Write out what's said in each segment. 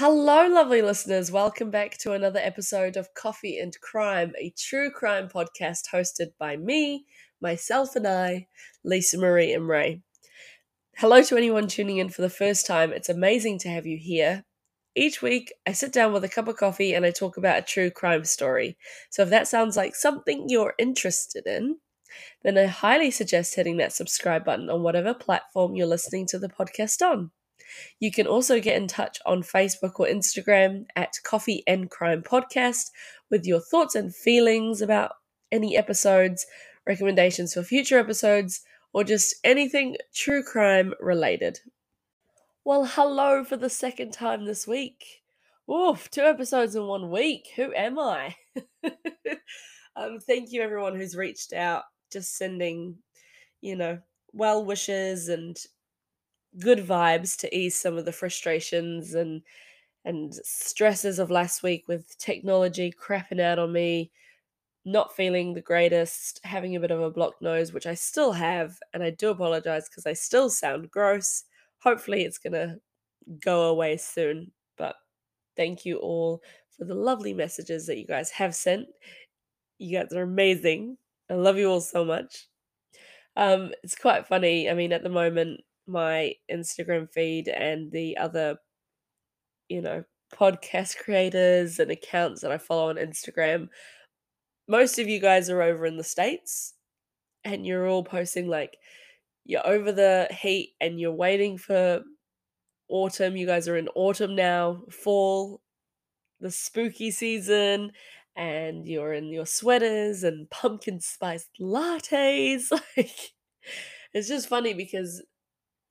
Hello, lovely listeners. Welcome back to another episode of Coffee and Crime, a true crime podcast hosted by me, myself, and I, Lisa Marie Imray. Hello to anyone tuning in for the first time. It's amazing to have you here. Each week, I sit down with a cup of coffee and I talk about a true crime story. So, if that sounds like something you're interested in, then I highly suggest hitting that subscribe button on whatever platform you're listening to the podcast on. You can also get in touch on Facebook or Instagram at Coffee and Crime Podcast with your thoughts and feelings about any episodes, recommendations for future episodes, or just anything true crime related. Well, hello for the second time this week. Oof, two episodes in one week. Who am I? um, thank you, everyone who's reached out, just sending, you know, well wishes and good vibes to ease some of the frustrations and and stresses of last week with technology crapping out on me, not feeling the greatest, having a bit of a blocked nose, which I still have, and I do apologize because I still sound gross. Hopefully, it's gonna go away soon. But thank you all for the lovely messages that you guys have sent. You guys are amazing. I love you all so much. Um, it's quite funny. I mean, at the moment, my Instagram feed and the other, you know, podcast creators and accounts that I follow on Instagram, most of you guys are over in the States and you're all posting like you're over the heat and you're waiting for autumn. You guys are in autumn now, fall, the spooky season, and you're in your sweaters and pumpkin spice lattes. Like, it's just funny because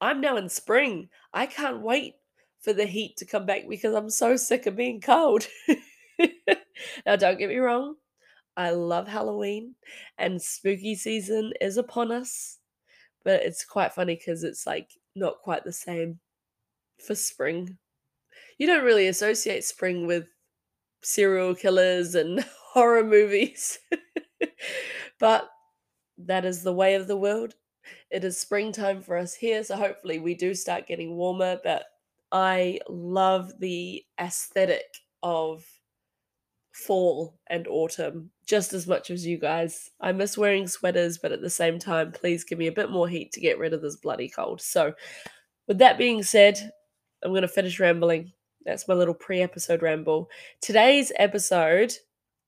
I'm now in spring. I can't wait for the heat to come back because I'm so sick of being cold. now, don't get me wrong. I love Halloween and spooky season is upon us, but it's quite funny because it's like not quite the same for spring. You don't really associate spring with serial killers and horror movies, but that is the way of the world. It is springtime for us here, so hopefully we do start getting warmer. But I love the aesthetic of fall and autumn just as much as you guys. I miss wearing sweaters, but at the same time, please give me a bit more heat to get rid of this bloody cold. So, with that being said, I'm going to finish rambling. That's my little pre episode ramble. Today's episode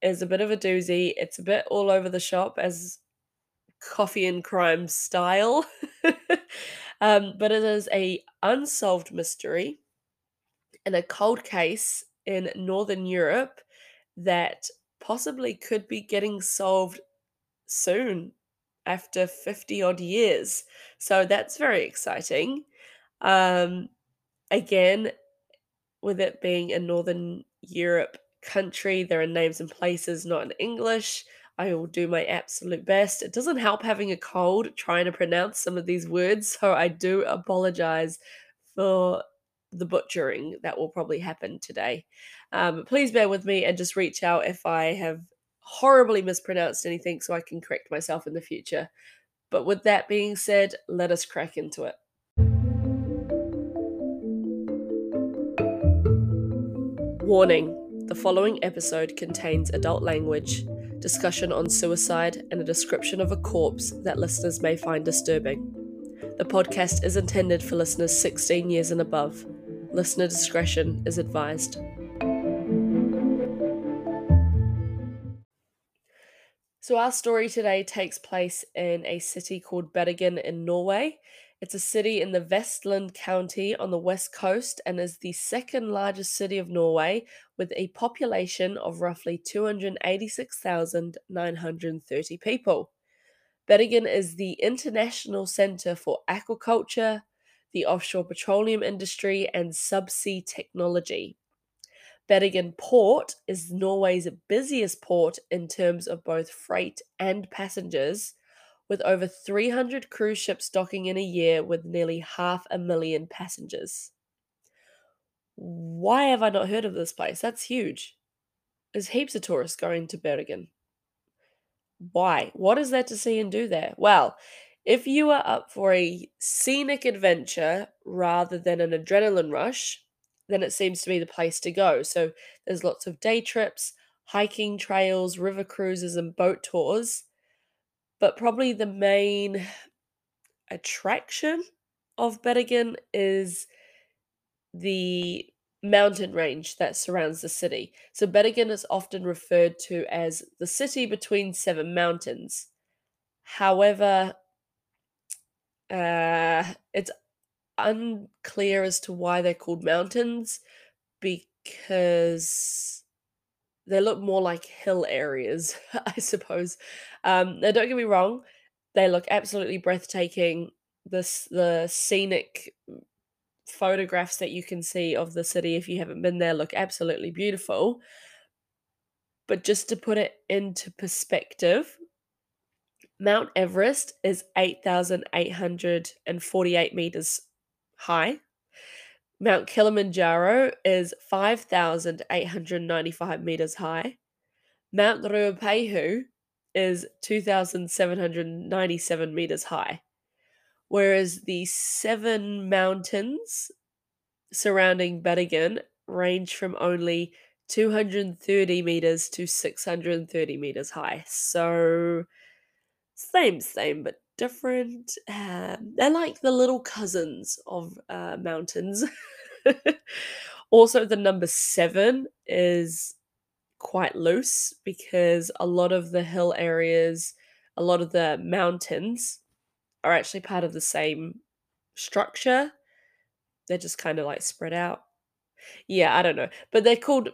is a bit of a doozy. It's a bit all over the shop, as coffee and crime style. um, but it is a unsolved mystery and a cold case in Northern Europe that possibly could be getting solved soon after 50 odd years. So that's very exciting. Um, again, with it being a Northern Europe country, there are names and places not in English. I will do my absolute best. It doesn't help having a cold trying to pronounce some of these words, so I do apologize for the butchering that will probably happen today. Um, please bear with me and just reach out if I have horribly mispronounced anything so I can correct myself in the future. But with that being said, let us crack into it. Warning the following episode contains adult language, discussion on suicide, and a description of a corpse that listeners may find disturbing. The podcast is intended for listeners 16 years and above. Listener discretion is advised. So, our story today takes place in a city called Bergen in Norway. It's a city in the Vestland County on the west coast and is the second largest city of Norway with a population of roughly 286,930 people. Bergen is the international center for aquaculture, the offshore petroleum industry, and subsea technology. Bergen Port is Norway's busiest port in terms of both freight and passengers, with over 300 cruise ships docking in a year with nearly half a million passengers. Why have I not heard of this place? That's huge. There's heaps of tourists going to Bergen. Why? What is there to see and do there? Well, if you are up for a scenic adventure rather than an adrenaline rush, then it seems to be the place to go. So there's lots of day trips, hiking trails, river cruises, and boat tours. But probably the main attraction of Bergen is the mountain range that surrounds the city. So Bergen is often referred to as the city between seven mountains. However, uh, it's unclear as to why they're called mountains because they look more like hill areas, I suppose. Um, now, don't get me wrong, they look absolutely breathtaking. This the scenic photographs that you can see of the city if you haven't been there look absolutely beautiful. But just to put it into perspective, Mount Everest is 8,848 meters high. Mount Kilimanjaro is 5,895 meters high. Mount Ruapehu is 2,797 meters high. Whereas the seven mountains surrounding Bergen range from only 230 meters to 630 meters high. So, same, same, but different. Uh, they're like the little cousins of uh, mountains. also, the number seven is quite loose because a lot of the hill areas, a lot of the mountains are actually part of the same structure. They're just kind of like spread out. Yeah, I don't know. But they're called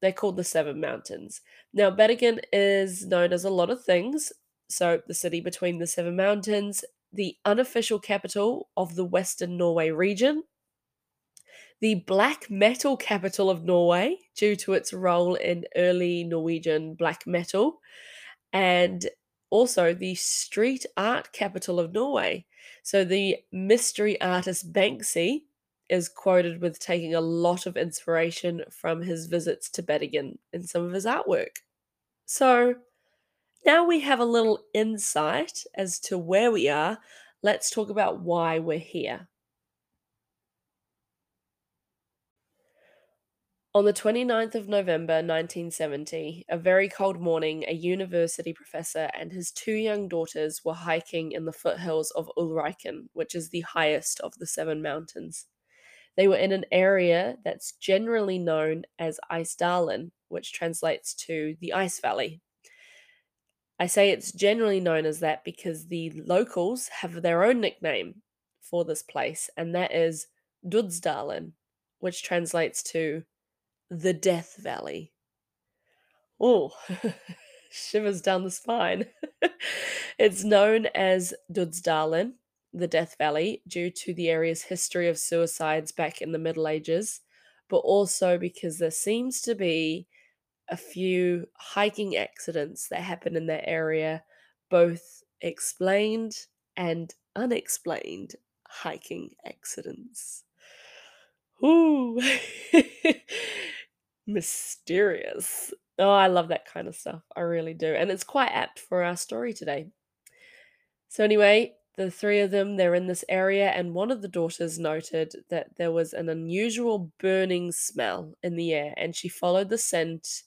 they're called the Seven Mountains. Now, Bergen is known as a lot of things. So, the city between the Seven Mountains, the unofficial capital of the Western Norway region, the black metal capital of Norway, due to its role in early Norwegian black metal, and also the street art capital of Norway. So the mystery artist Banksy is quoted with taking a lot of inspiration from his visits to Bergen in some of his artwork. So now we have a little insight as to where we are. Let's talk about why we're here. On the 29th of November 1970, a very cold morning, a university professor and his two young daughters were hiking in the foothills of Ulriken, which is the highest of the seven mountains. They were in an area that's generally known as Isdalen, which translates to the Ice Valley. I say it's generally known as that because the locals have their own nickname for this place, and that is Dudsdalen, which translates to the Death Valley. Oh, shivers down the spine. it's known as Dudsdalen, the Death Valley, due to the area's history of suicides back in the Middle Ages, but also because there seems to be a few hiking accidents that happen in that area, both explained and unexplained hiking accidents. Ooh. Mysterious. Oh, I love that kind of stuff. I really do. And it's quite apt for our story today. So, anyway, the three of them, they're in this area, and one of the daughters noted that there was an unusual burning smell in the air, and she followed the scent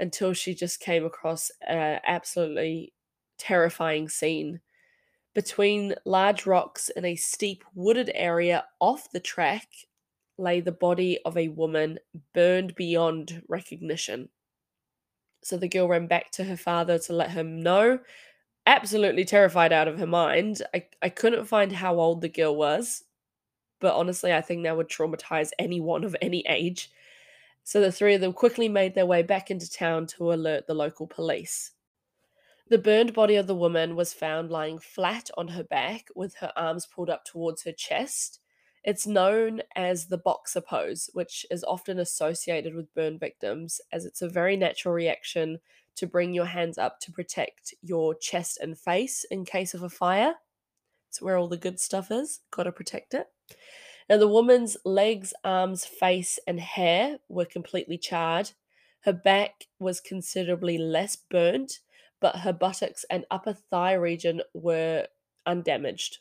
until she just came across an absolutely terrifying scene. Between large rocks in a steep wooded area off the track lay the body of a woman burned beyond recognition. So the girl ran back to her father to let him know, absolutely terrified out of her mind. I, I couldn't find how old the girl was, but honestly, I think that would traumatize anyone of any age. So the three of them quickly made their way back into town to alert the local police. The burned body of the woman was found lying flat on her back with her arms pulled up towards her chest it's known as the boxer pose, which is often associated with burn victims, as it's a very natural reaction to bring your hands up to protect your chest and face in case of a fire. It's where all the good stuff is. Got to protect it. Now, the woman's legs, arms, face, and hair were completely charred. Her back was considerably less burnt, but her buttocks and upper thigh region were undamaged.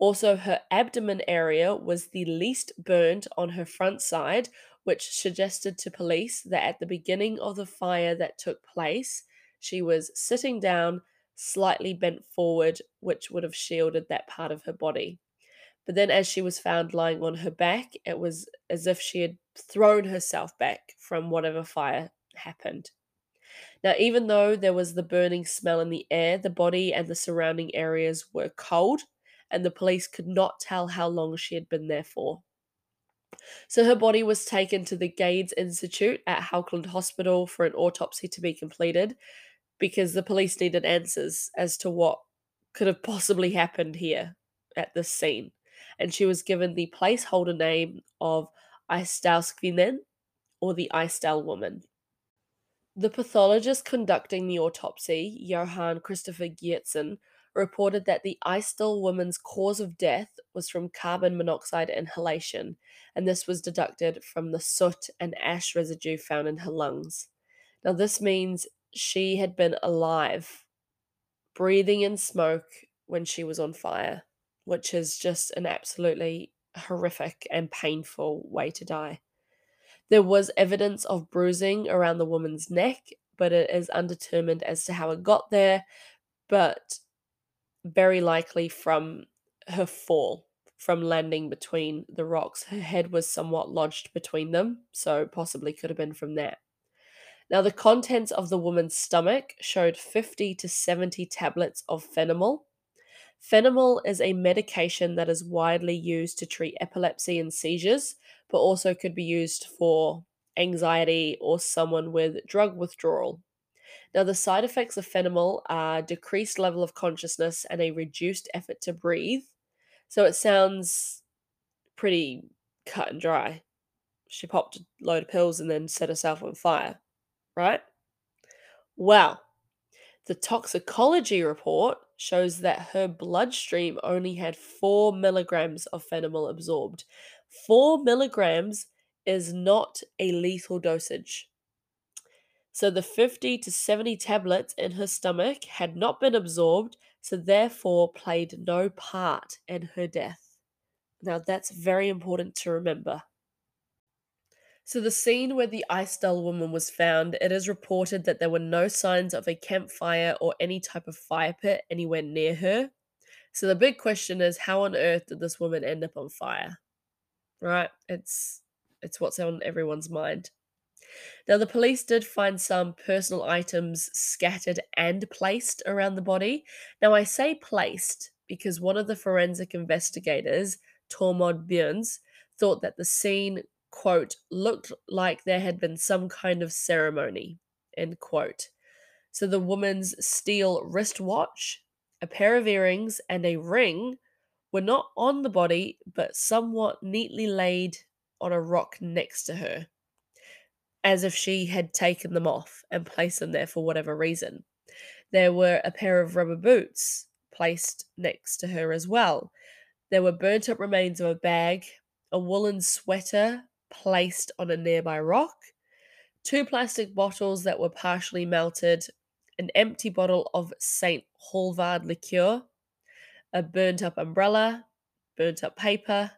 Also, her abdomen area was the least burned on her front side, which suggested to police that at the beginning of the fire that took place, she was sitting down, slightly bent forward, which would have shielded that part of her body. But then, as she was found lying on her back, it was as if she had thrown herself back from whatever fire happened. Now, even though there was the burning smell in the air, the body and the surrounding areas were cold, and the police could not tell how long she had been there for. So her body was taken to the Gades Institute at Haukeland Hospital for an autopsy to be completed because the police needed answers as to what could have possibly happened here at this scene. And she was given the placeholder name of Isdalskvinnen or the Isdal woman. The pathologist conducting the autopsy, Johann Christopher Geertsen, reported that the Isdal woman's cause of death was from carbon monoxide inhalation, and this was deducted from the soot and ash residue found in her lungs. Now, this means she had been alive, breathing in smoke when she was on fire, which is just an absolutely horrific and painful way to die. There was evidence of bruising around the woman's neck, but it is undetermined as to how it got there, but very likely from her fall, from landing between the rocks. Her head was somewhat lodged between them, so possibly could have been from that. Now, the contents of the woman's stomach showed 50 to 70 tablets of Fenemal. Fenemal is a medication that is widely used to treat epilepsy and seizures, but also could be used for anxiety or someone with drug withdrawal. Now, the side effects of Fenemal are decreased level of consciousness and a reduced effort to breathe. So it sounds pretty cut and dry. She popped a load of pills and then set herself on fire, right? Well, the toxicology report shows that her bloodstream only had 4 milligrams of Fenemal absorbed. 4 milligrams is not a lethal dosage. So the 50 to 70 tablets in her stomach had not been absorbed, so therefore played no part in her death. Now that's very important to remember. So the scene where the Isdal woman was found, it is reported that there were no signs of a campfire or any type of fire pit anywhere near her. So the big question is how on earth did this woman end up on fire? Right? It's it's what's on everyone's mind. Now, the police did find some personal items scattered and placed around the body. Now, I say placed because one of the forensic investigators, Tormod Bønes, thought that the scene, quote, looked like there had been some kind of ceremony, end quote. So the woman's steel wristwatch, a pair of earrings, and a ring were not on the body, but somewhat neatly laid on a rock next to her as if she had taken them off and placed them there for whatever reason. There were a pair of rubber boots placed next to her as well. There were burnt up remains of a bag, a woolen sweater placed on a nearby rock, two plastic bottles that were partially melted, an empty bottle of St. Hallvard liqueur, a burnt up umbrella, burnt up paper,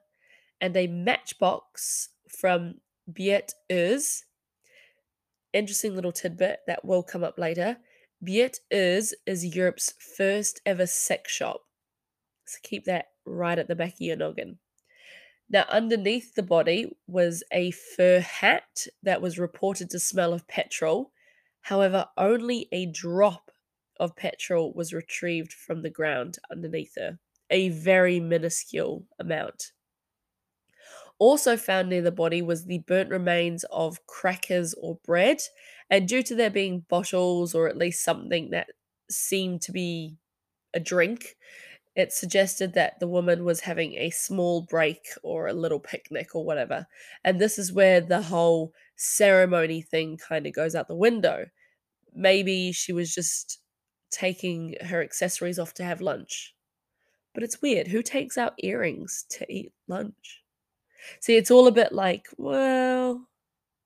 and a matchbox from Beate Uhse, interesting little tidbit that will come up later. Beate Uhse is Europe's first ever sex shop. So keep that right at the back of your noggin. Now, underneath the body was a fur hat that was reported to smell of petrol. However, only a drop of petrol was retrieved from the ground underneath her, a very minuscule amount. Also found near the body was the burnt remains of crackers or bread, and due to there being bottles or at least something that seemed to be a drink, it suggested that the woman was having a small break or a little picnic or whatever. And this is where the whole ceremony thing kind of goes out the window. Maybe she was just taking her accessories off to have lunch. But it's weird. Who takes out earrings to eat lunch? See, it's all a bit like, well,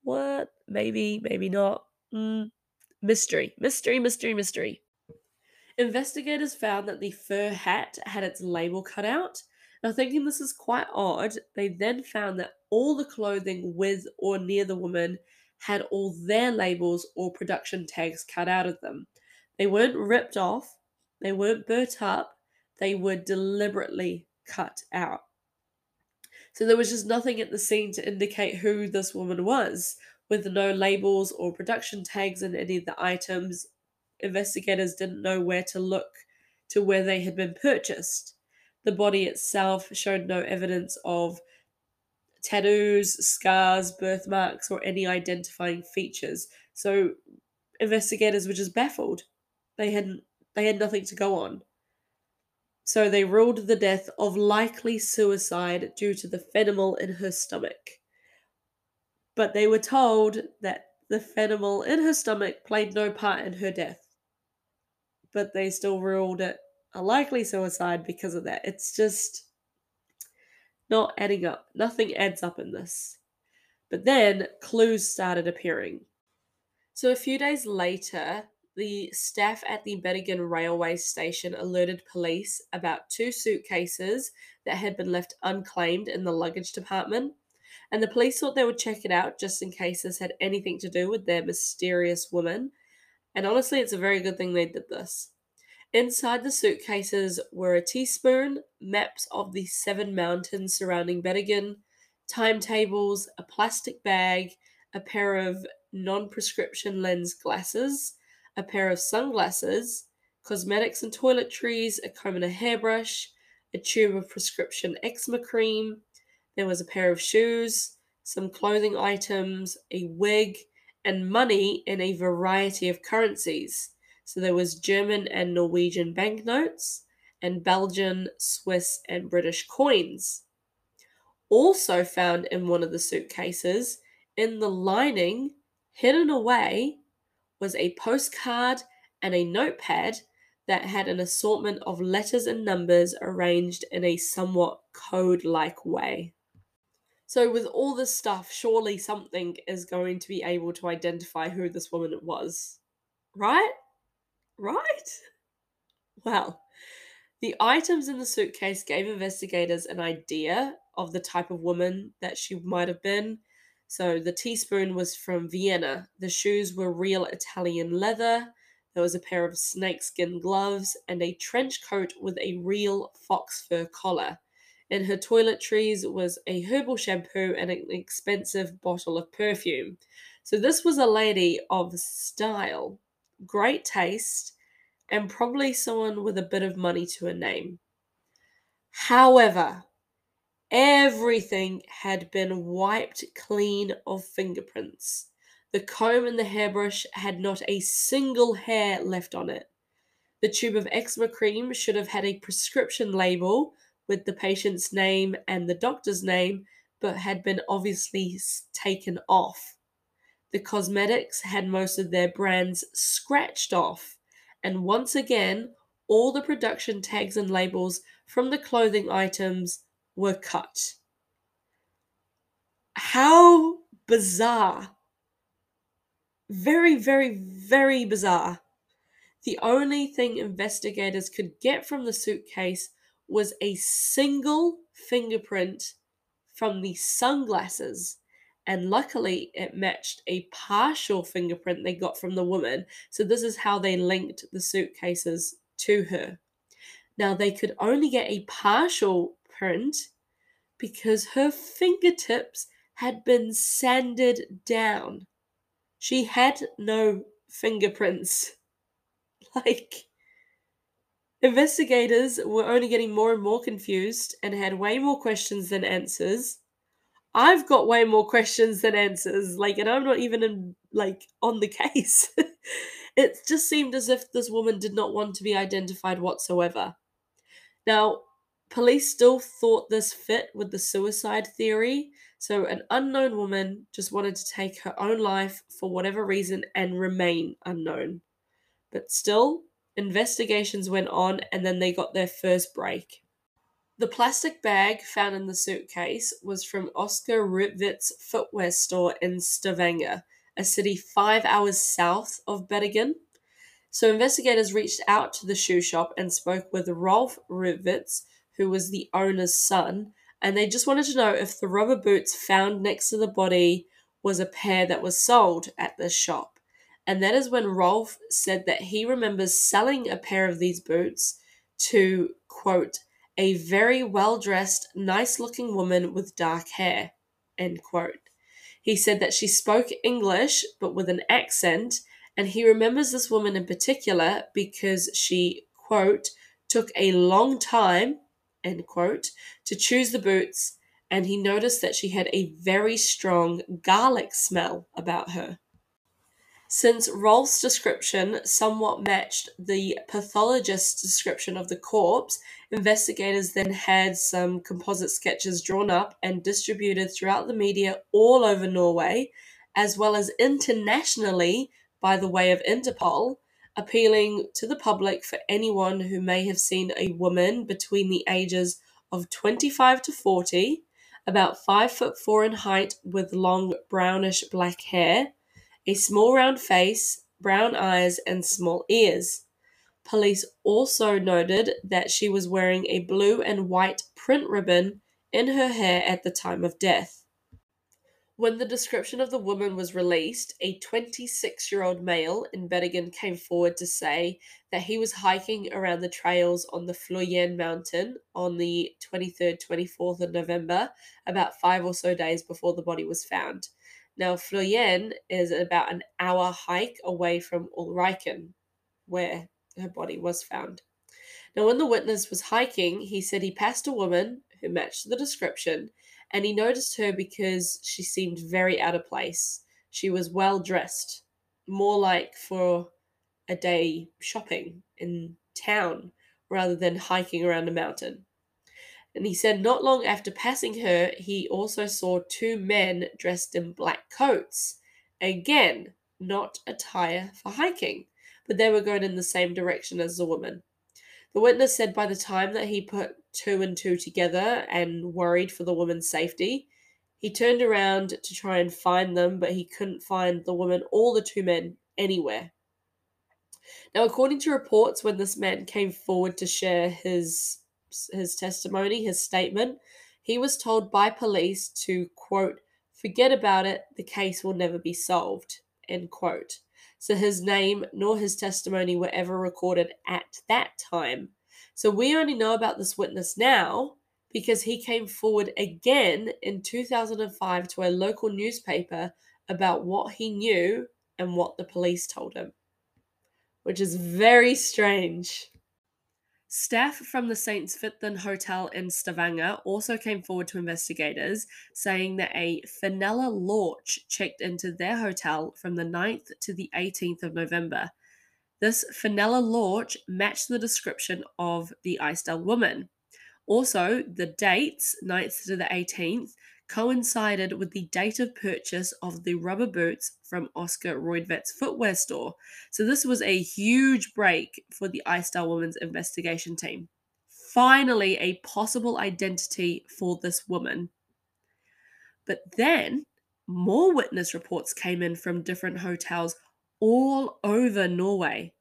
what? Maybe, maybe not. Mm. Mystery, mystery, mystery, mystery. Investigators found that the fur hat had its label cut out, Now, thinking this is quite odd, they then found that all the clothing with or near the woman had all their labels or production tags cut out of them. They weren't ripped off, they weren't burnt up, they were deliberately cut out. So there was just nothing at the scene to indicate who this woman was, with no labels or production tags in any of the items. Investigators didn't know where to look to where they had been purchased. The body itself showed no evidence of tattoos, scars, birthmarks, or any identifying features. So investigators were just baffled. They had they had nothing to go on. So they ruled the death of likely suicide due to the fentanyl in her stomach. But they were told that the fentanyl in her stomach played no part in her death. But they still ruled it a likely suicide because of that. It's just not adding up. Nothing adds up in this. But then clues started appearing. So a few days later, the staff at the Bergen railway station alerted police about two suitcases that had been left unclaimed in the luggage department. And the police thought they would check it out just in case this had anything to do with their mysterious woman. And honestly, it's a very good thing they did this. Inside the suitcases were a teaspoon, maps of the seven mountains surrounding Bergen, timetables, a plastic bag, a pair of non prescription lens glasses, a pair of sunglasses, cosmetics and toiletries, a comb and a hairbrush, a tube of prescription eczema cream. There was a pair of shoes, some clothing items, a wig, and money in a variety of currencies. So there was German and Norwegian banknotes and Belgian, Swiss, and British coins. Also found in one of the suitcases, in the lining, hidden away, was a postcard and a notepad that had an assortment of letters and numbers arranged in a somewhat code like way. So, with all this stuff, surely something is going to be able to identify who this woman was, right? Right? Well, the items in the suitcase gave investigators an idea of the type of woman that she might have been. So the teaspoon was from Vienna. The shoes were real Italian leather. There was a pair of snakeskin gloves and a trench coat with a real fox fur collar. In her toiletries was a herbal shampoo and an expensive bottle of perfume. So this was a lady of style great taste, and probably someone with a bit of money to a name. However, everything had been wiped clean of fingerprints. The comb and the hairbrush had not a single hair left on it. The tube of eczema cream should have had a prescription label with the patient's name and the doctor's name, but had been obviously taken off. The cosmetics had most of their brands scratched off, and once again, all the production tags and labels from the clothing items were cut. How bizarre! Very, very, very bizarre. The only thing investigators could get from the suitcase was a single fingerprint from the sunglasses and luckily it matched a partial fingerprint they got from the woman. So this is how they linked the suitcases to her. Now they could only get a partial print because her fingertips had been sanded down. She had no fingerprints. Like, investigators were only getting more and more confused and had way more questions than answers. I've got way more questions than answers. Like, and I'm not even in, like on the case. it just seemed as if this woman did not want to be identified whatsoever. Now, police still thought this fit with the suicide theory. So, an unknown woman just wanted to take her own life for whatever reason and remain unknown. But still, investigations went on and then they got their first break. The plastic bag found in the suitcase was from Oscar Rørtveit's footwear store in Stavanger, a city five hours south of Bergen. So investigators reached out to the shoe shop and spoke with Rolf Rørtveits, who was the owner's son, and they just wanted to know if the rubber boots found next to the body was a pair that was sold at this shop. And that is when Rolf said that he remembers selling a pair of these boots to, quote, a very well dressed, nice looking woman with dark hair, end quote. He said that she spoke English but with an accent, and he remembers this woman in particular because she, quote, took a long time, end quote, to choose the boots, and he noticed that she had a very strong garlic smell about her. Since Rolf's description somewhat matched the pathologist's description of the corpse, investigators then had some composite sketches drawn up and distributed throughout the media all over Norway, as well as internationally by the way of Interpol, appealing to the public for anyone who may have seen a woman between the ages of 25 to 40, about 5 foot 4 in height with long brownish black hair a small round face, brown eyes, and small ears. Police also noted that she was wearing a blue and white print ribbon in her hair at the time of death. When the description of the woman was released, a 26 year old male in Bergen came forward to say that he was hiking around the trails on the Fløyen mountain on the 23rd 24th of November, about five or so days before the body was found. Now, Fløyen is about an hour hike away from Ulriken, where her body was found. Now, when the witness was hiking, he said he passed a woman who matched the description, and he noticed her because she seemed very out of place. She was well dressed, more like for a day shopping in town rather than hiking around a mountain. And he said not long after passing her, he also saw two men dressed in black coats. Again, not attire for hiking, but they were going in the same direction as the woman. The witness said by the time that he put two and two together and worried for the woman's safety, he turned around to try and find them, but he couldn't find the woman or the two men anywhere. Now, according to reports, when this man came forward to share his his testimony, his statement, he was told by police to, quote, forget about it, the case will never be solved, end quote. So his name nor his testimony were ever recorded at that time. So we only know about this witness now because he came forward again in 2005 to a local newspaper about what he knew and what the police told him, which is very strange. Staff from the St. Svithun Hotel in Stavanger also came forward to investigators, saying that a Fenella Lorck checked into their hotel from the 9th to the 18th of November. This Fenella Lorck matched the description of the Isdal woman. Also, the dates, 9th to the 18th, coincided with the date of purchase of the rubber boots from Oscar Rørtveit's footwear store. So this was a huge break for the Isdal Woman's investigation team. Finally, a possible identity for this woman. But then more witness reports came in from different hotels all over Norway,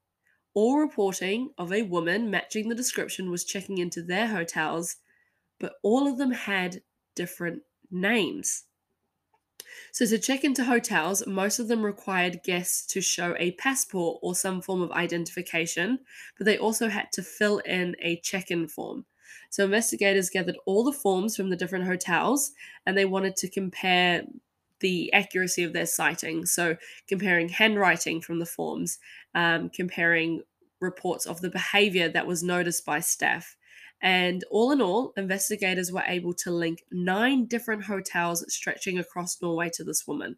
all reporting of a woman matching the description was checking into their hotels, but all of them had different names. So, to check into hotels, most of them required guests to show a passport or some form of identification, but they also had to fill in a check in form. So, investigators gathered all the forms from the different hotels and they wanted to compare the accuracy of their citing. So, comparing handwriting from the forms, um, comparing reports of the behavior that was noticed by staff, and all in all, investigators were able to link nine different hotels stretching across Norway to this woman.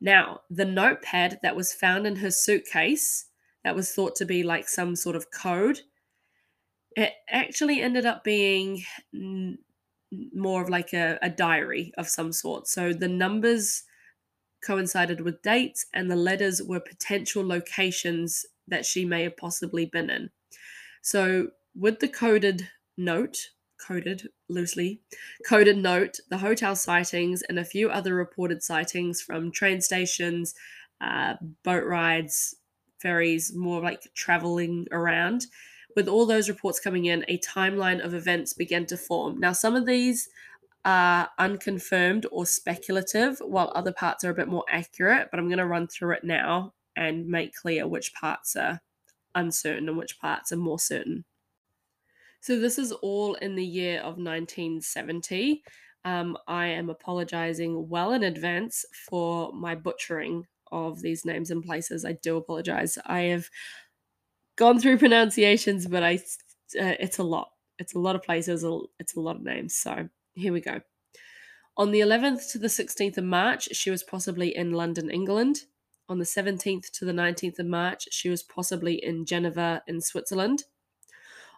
Now, the notepad that was found in her suitcase, that was thought to be like some sort of code, it actually ended up being more of like a, a diary of some sort. So the numbers coincided with dates, and the letters were potential locations that she may have possibly been in. So with the coded note, coded loosely, coded note, the hotel sightings, and a few other reported sightings from train stations, uh, boat rides, ferries, more like traveling around, With all those reports coming in, a timeline of events began to form. Now, some of these are unconfirmed or speculative, while other parts are a bit more accurate, but I'm going to run through it now and make clear which parts are uncertain and which parts are more certain. So, this is all in the year of 1970. Um, I am apologizing well in advance for my butchering of these names and places. I do apologize. I have gone through pronunciations, but I uh, it's a lot. It's a lot of places. It's a lot of names. So here we go. On the 11th to the 16th of March, she was possibly in London, England. On the 17th to the 19th of March, she was possibly in Geneva, in Switzerland.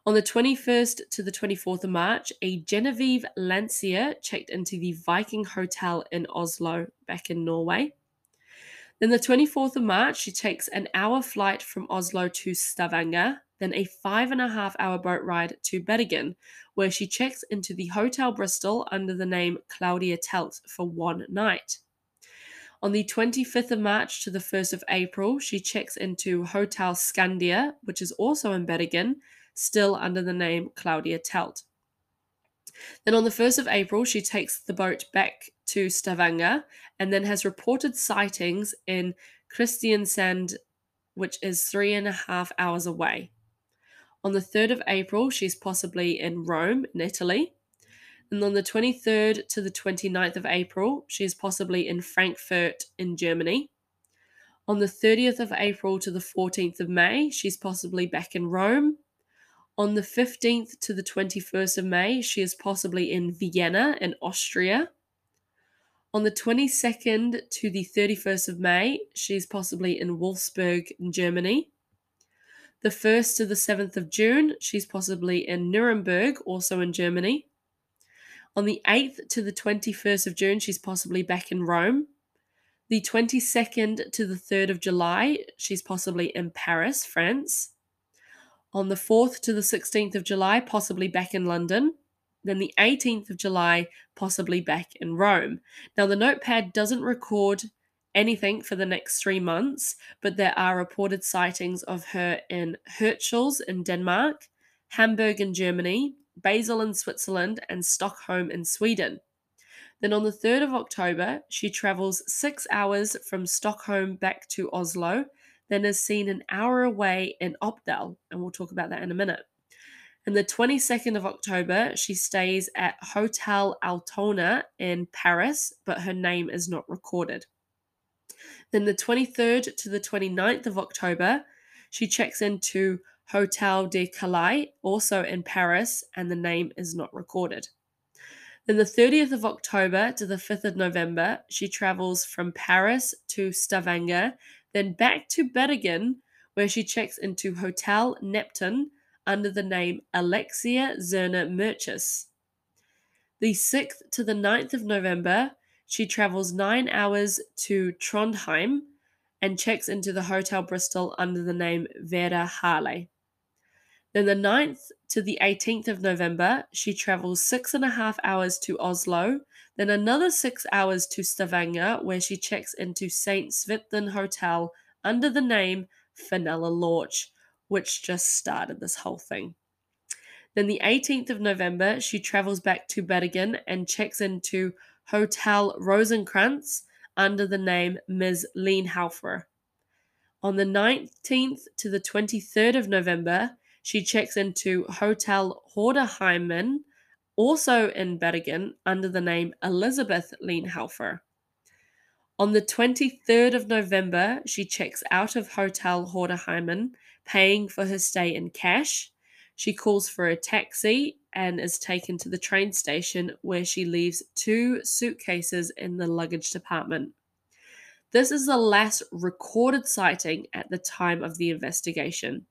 On the 21st to the 24th of March, a Genevieve Lancier checked into the Viking Hotel in Oslo, back in Norway. Then the 24th of March, she takes an hour flight from Oslo to Stavanger, then a five and a half hour boat ride to Bergen, where she checks into the Hotel Bristol under the name Claudia Tielt for one night. On the 25th of March to the 1st of April, she checks into Hotel Scandia, which is also in Bergen, still under the name Claudia Tielt. Then on the 1st of April, she takes the boat back to Stavanger and then has reported sightings in Kristiansand, which is three and a half hours away. On the 3rd of April, she's possibly in Rome, in Italy. And on the 23rd to the 29th of April, she is possibly in Frankfurt, in Germany. On the 30th of April to the 14th of May, she's possibly back in Rome. On the 15th to the 21st of May, she is possibly in Vienna in Austria. On the 22nd to the 31st of May, she is possibly in Wolfsburg in Germany. The 1st to the 7th of June, she's possibly in Nuremberg, also in Germany. On the 8th to the 21st of June, she's possibly back in Rome. The 22nd to the 3rd of July, she's possibly in Paris, France on the 4th to the 16th of July, possibly back in London. Then the 18th of July, possibly back in Rome. Now, the notepad doesn't record anything for the next three months, but there are reported sightings of her in Hirtshals in Denmark, Hamburg in Germany, Basel in Switzerland, and Stockholm in Sweden. Then on the 3rd of October, she travels six hours from Stockholm back to Oslo then is seen an hour away in Opdal, and we'll talk about that in a minute. And the 22nd of October, she stays at Hotel Altona in Paris, but her name is not recorded. Then the 23rd to the 29th of October, she checks into Hotel de Calais, also in Paris, and the name is not recorded. Then the 30th of October to the 5th of November, she travels from Paris to Stavanger then back to Bergen, where she checks into Hotel Neptune under the name Alexia Zarna-Merchez. The 6th to the 9th of November, she travels nine hours to Trondheim and checks into the Hotel Bristol under the name Vera Jarle. Then the 9th to the 18th of November, she travels six and a half hours to Oslo, then another six hours to Stavanger, where she checks into St. Svithun Hotel under the name Fenella Lorck, which just started this whole thing. Then the 18th of November, she travels back to Bergen and checks into Hotel Rosenkrantz under the name Ms. Leenhaufer. On the 19th to the 23rd of November, she checks into Hotel Hordaheimen, also in Bergen, under the name Elizabeth Leenhaufer. On the 23rd of November, she checks out of Hotel Hordaheimen, paying for her stay in cash. She calls for a taxi and is taken to the train station where she leaves two suitcases in the luggage department. This is the last recorded sighting at the time of the investigation.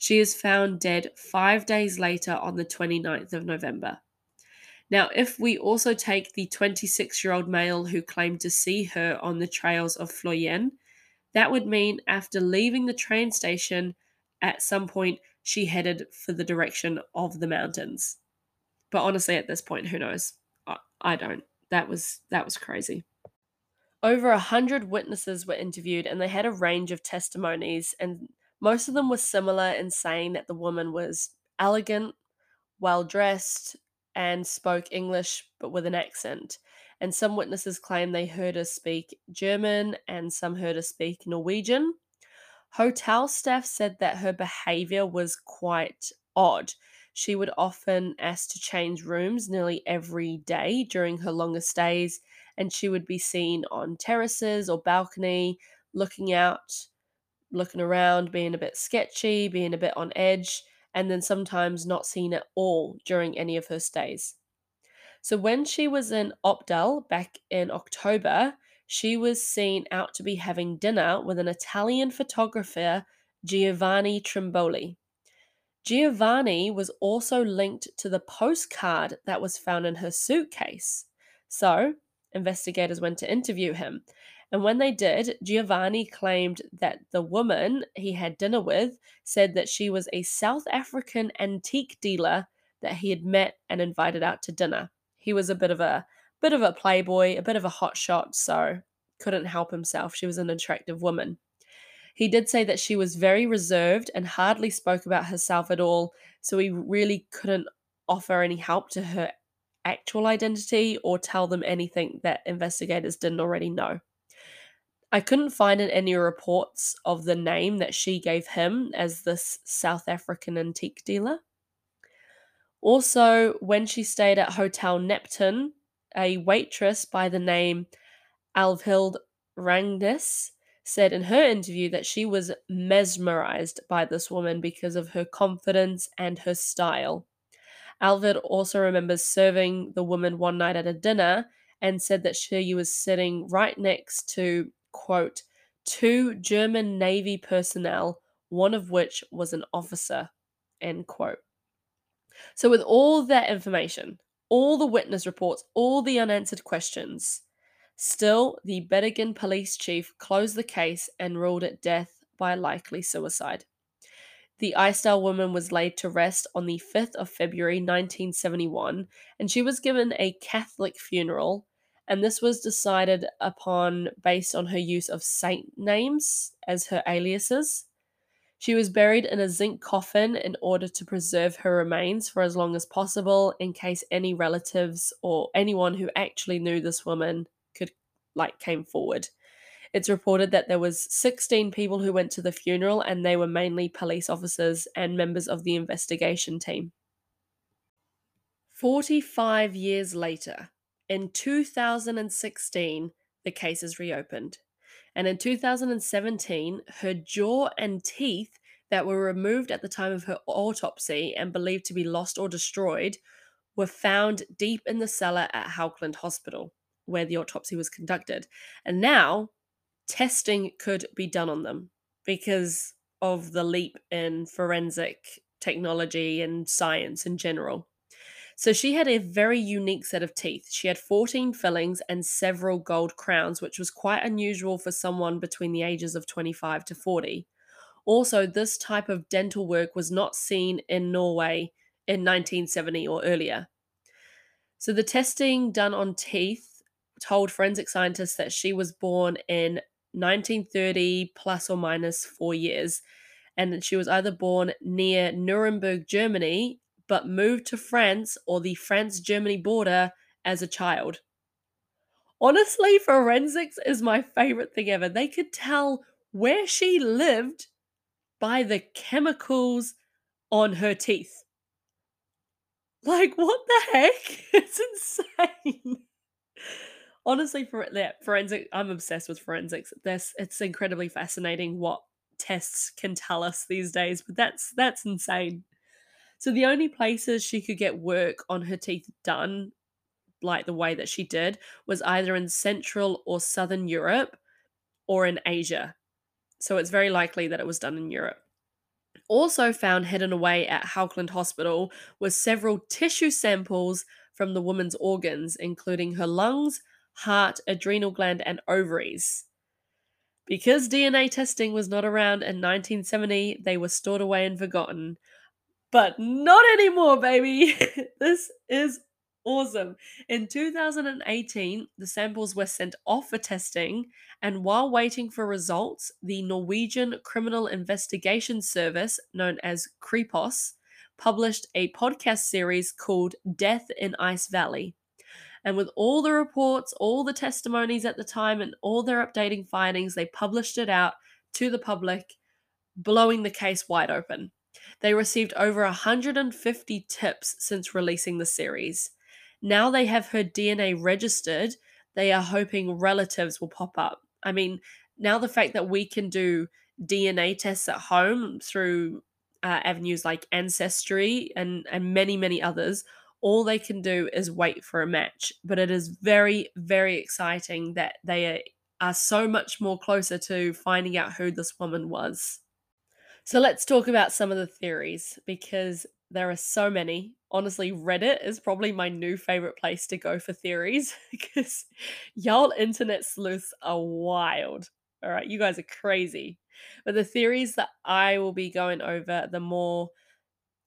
She is found dead five days later on the 29th of November. Now, if we also take the 26 year old male who claimed to see her on the trails of Fløyen, that would mean after leaving the train station, at some point she headed for the direction of the mountains. But honestly, at this point, who knows? I, I don't. That was that was crazy. Over a hundred witnesses were interviewed, and they had a range of testimonies and Most of them were similar in saying that the woman was elegant, well dressed, and spoke English but with an accent. And some witnesses claim they heard her speak German and some heard her speak Norwegian. Hotel staff said that her behavior was quite odd. She would often ask to change rooms nearly every day during her longer stays, and she would be seen on terraces or balcony, looking out, looking around, being a bit sketchy, being a bit on edge, and then sometimes not seen at all during any of her stays. So when she was in Oppdal back in October, she was seen out to be having dinner with an Italian photographer, Giovanni Trimboli. Giovanni was also linked to the postcard that was found in her suitcase. So, investigators went to interview him. And when they did, Giovanni claimed that the woman he had dinner with said that she was a South African antique dealer that he had met and invited out to dinner. He was a bit of a bit of a playboy, a bit of a hotshot, so couldn't help himself. She was an attractive woman. He did say that she was very reserved and hardly spoke about herself at all, so he really couldn't offer any help to her actual identity or tell them anything that investigators didn't already know. I couldn't find in any reports of the name that she gave him as this South African antique dealer. Also, when she stayed at Hotel Neptune, a waitress by the name Alvhild Rangnes said in her interview that she was mesmerized by this woman because of her confidence and her style. Alvhild also remembers serving the woman one night at a dinner and said that she was sitting right next to, quote, two German Navy personnel, one of which was an officer, end quote. So, with all that information, all the witness reports, all the unanswered questions, Still, the Bergen police chief closed the case and ruled it death by likely suicide. The Isdal woman was laid to rest on the 5th of February 1971, and she was given a Catholic funeral, and this was decided upon based on her use of saint names as her aliases. She was buried in a zinc coffin in order to preserve her remains for as long as possible in case any relatives or anyone who actually knew this woman could like came forward. It's reported that there was 16 people who went to the funeral and they were mainly police officers and members of the investigation team. 45 years later, in 2016, the case is reopened. And in 2017, her jaw and teeth that were removed at the time of her autopsy and believed to be lost or destroyed were found deep in the cellar at Haukeland Hospital where the autopsy was conducted. And now testing could be done on them because of the leap in forensic technology and science in general. So she had a very unique set of teeth. She had 14 fillings and several gold crowns, which was quite unusual for someone between the ages of 25 to 40. Also, this type of dental work was not seen in Norway in 1970 or earlier. So the testing done on teeth told forensic scientists that she was born in 1930 plus or minus four years, and that she was either born near Nuremberg, Germany, but moved to France or the France Germany border as a child. Honestly, forensics is my favorite thing ever. They could tell where she lived by the chemicals on her teeth. Like, what the heck? It's insane honestly for that forensic i'm obsessed with forensics this it's incredibly fascinating what tests can tell us these days but that's that's insane so the only places she could get work on her teeth done like the way that she did was either in central or southern europe or in asia so it's very likely that it was done in europe also found hidden away at Haukeland Hospital was several tissue samples from the woman's organs, including her lungs, heart, adrenal gland, and ovaries. Because DNA testing was not around in 1970, they were stored away and forgotten. But not anymore, baby! this is Awesome. In 2018, the samples were sent off for testing, and while waiting for results, the Norwegian Criminal Investigation Service, known as Kripos, published a podcast series called Death in Ice Valley. And with all the reports, all the testimonies at the time, and all their updating findings, they published it out to the public, blowing the case wide open. They received over 150 tips since releasing the series. Now they have her DNA registered, they are hoping relatives will pop up. I mean, now the fact that we can do DNA tests at home through uh, avenues like Ancestry and, and many, many others, all they can do is wait for a match. But it is very, very exciting that they are, are so much more closer to finding out who this woman was. So let's talk about some of the theories because there are so many. Honestly, Reddit is probably my new favorite place to go for theories because y'all internet sleuths are wild. All right, you guys are crazy. But the theories that I will be going over, the more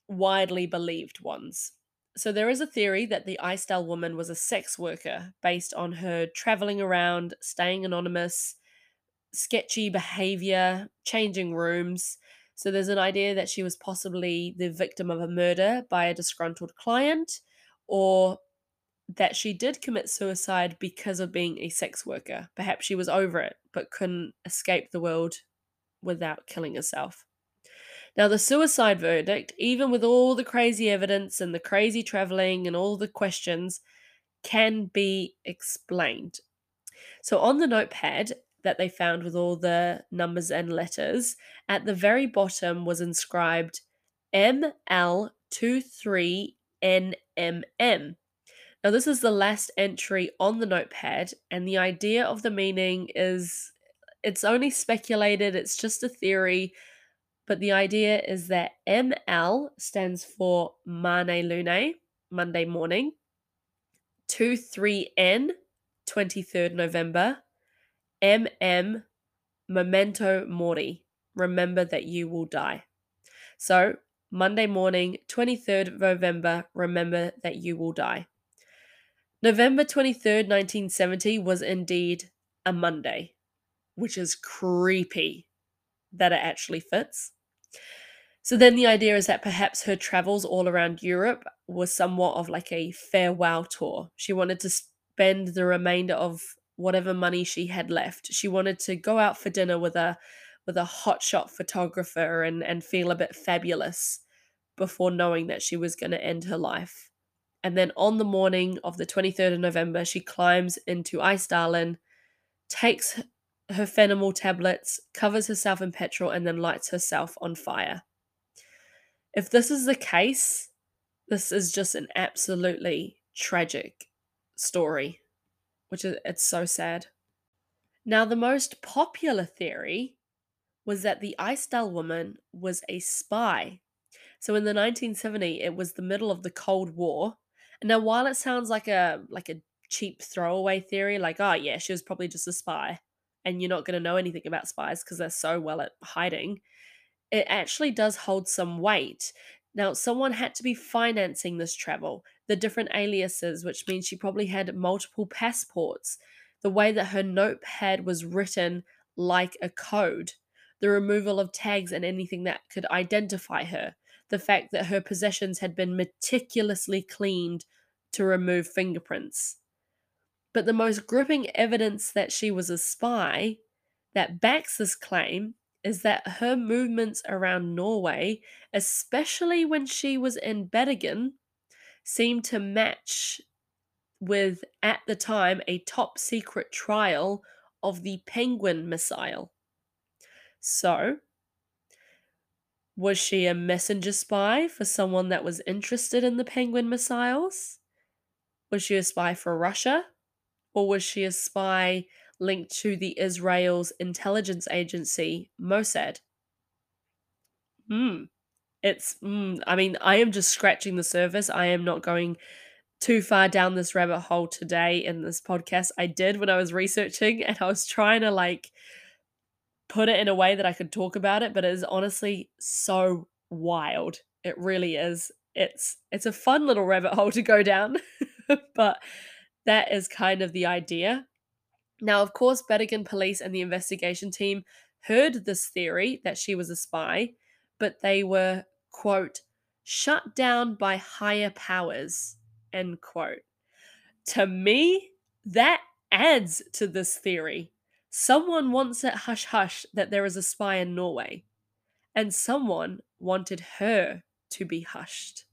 widely believed ones. So there is a theory that the Isdal woman was a sex worker based on her traveling around, staying anonymous, sketchy behavior, changing rooms. So there's an idea that she was possibly the victim of a murder by a disgruntled client or that she did commit suicide because of being a sex worker. Perhaps she was over it but couldn't escape the world without killing herself. Now, the suicide verdict, even with all the crazy evidence and the crazy traveling and all the questions, can be explained. So, on the notepad that they found with all the numbers and letters, at the very bottom was inscribed ML23NMM. Now, this is the last entry on the notepad, and the idea of the meaning is it's only speculated, it's just a theory, but the idea is that ML stands for Mane Lunae, Monday morning, 23N, 23rd November, MM, Memento Mori, remember that you will die. So, Monday morning, 23rd November, remember that you will die. November 23rd, 1970 was indeed a Monday, which is creepy that it actually fits. So then the idea is that perhaps her travels all around Europe was somewhat of like a farewell tour. She wanted to spend the remainder of whatever money she had left. She wanted to go out for dinner with a with a hotshot photographer and and feel a bit fabulous before knowing that she was going to end her life. And then on the morning of the 23rd of November, she climbs into Isdalen, takes her Fenemal tablets, covers herself in petrol, and then lights herself on fire. If this is the case, this is just an absolutely tragic story, which is it's so sad. Now, the most popular theory was that the Isdal woman was a spy. So in the 1970s, it was the middle of the Cold War. And now, while it sounds like a like a cheap throwaway theory, like oh yeah, she was probably just a spy, and you're not going to know anything about spies because they're so well at hiding, it actually does hold some weight. Now, someone had to be financing this travel, the different aliases, which means she probably had multiple passports, the way that her notepad was written like a code, the removal of tags and anything that could identify her, the fact that her possessions had been meticulously cleaned to remove fingerprints. But the most gripping evidence that she was a spy that backs this claim is that her movements around Norway, especially when she was in Bergen, seemed to match with, at the time, a top secret trial of the Penguin missile. So, was she a messenger spy for someone that was interested in the Penguin missiles? Was she a spy for Russia? Or was she a spy linked to the Israel's intelligence agency, Mossad? Hmm. It's, mm, I mean, I am just scratching the surface. I am not going too far down this rabbit hole today in this podcast. I did when I was researching and I was trying to like put it in a way that I could talk about it, but it is honestly so wild. It really is. It's it's a fun little rabbit hole to go down. but that is kind of the idea. Now, of course, Bergen police and the investigation team heard this theory that she was a spy, but they were, quote, shut down by higher powers, end quote. To me, that adds to this theory. Someone wants it hush hush that there is a spy in Norway, and someone wanted her to be hushed.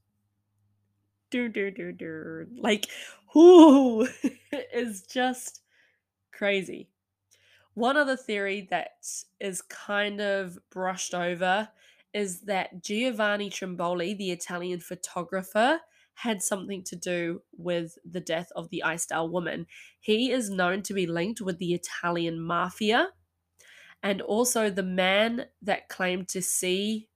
Do, do, do, do. Like, whoo, is just crazy. One other theory that is kind of brushed over is that Giovanni Trimboli, the Italian photographer, had something to do with the death of the Isdal woman. He is known to be linked with the Italian mafia and also the man that claimed to see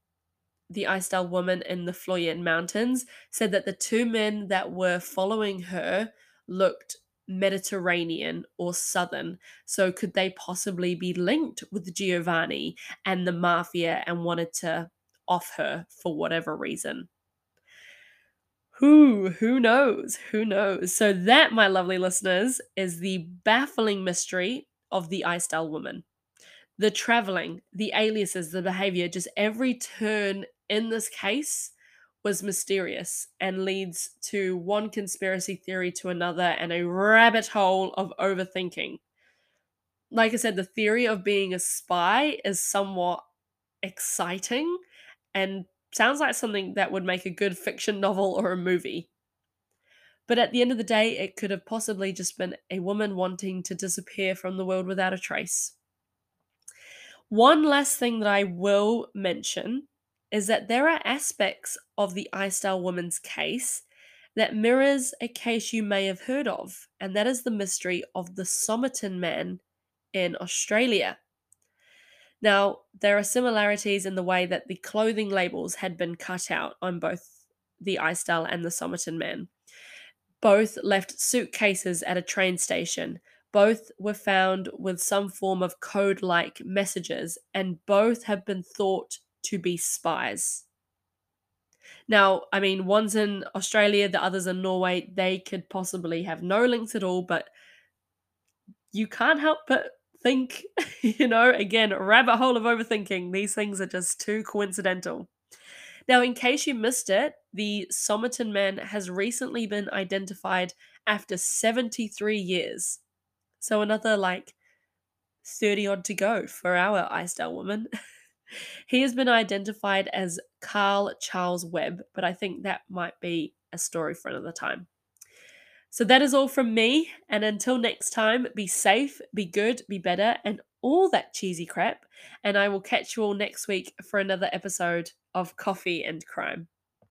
the Isdal woman in the Fløyen Mountains said that the two men that were following her looked Mediterranean or Southern. So, could they possibly be linked with Giovanni and the mafia and wanted to off her for whatever reason? Who, who knows? Who knows? So, that, my lovely listeners, is the baffling mystery of the Isdal woman. The traveling, the aliases, the behavior, just every turn in this case was mysterious and leads to one conspiracy theory to another and a rabbit hole of overthinking. Like I said, the theory of being a spy is somewhat exciting and sounds like something that would make a good fiction novel or a movie. But at the end of the day, it could have possibly just been a woman wanting to disappear from the world without a trace. One last thing that I will mention is that there are aspects of the Isdal woman's case that mirrors a case you may have heard of, and that is the mystery of the Somerton man in Australia. Now, there are similarities in the way that the clothing labels had been cut out on both the Isdal and the Somerton man. Both left suitcases at a train station. Both were found with some form of code like messages, and both have been thought to be spies. Now, I mean, one's in Australia, the other's in Norway. They could possibly have no links at all, but you can't help but think, you know, again, rabbit hole of overthinking. These things are just too coincidental. Now, in case you missed it, the Somerton man has recently been identified after 73 years. So another like 30 odd to go for our Isdal woman. he has been identified as Carl Charles Webb, but I think that might be a story for another time. So that is all from me. And until next time, be safe, be good, be better, and all that cheesy crap. And I will catch you all next week for another episode of Coffee and Crime.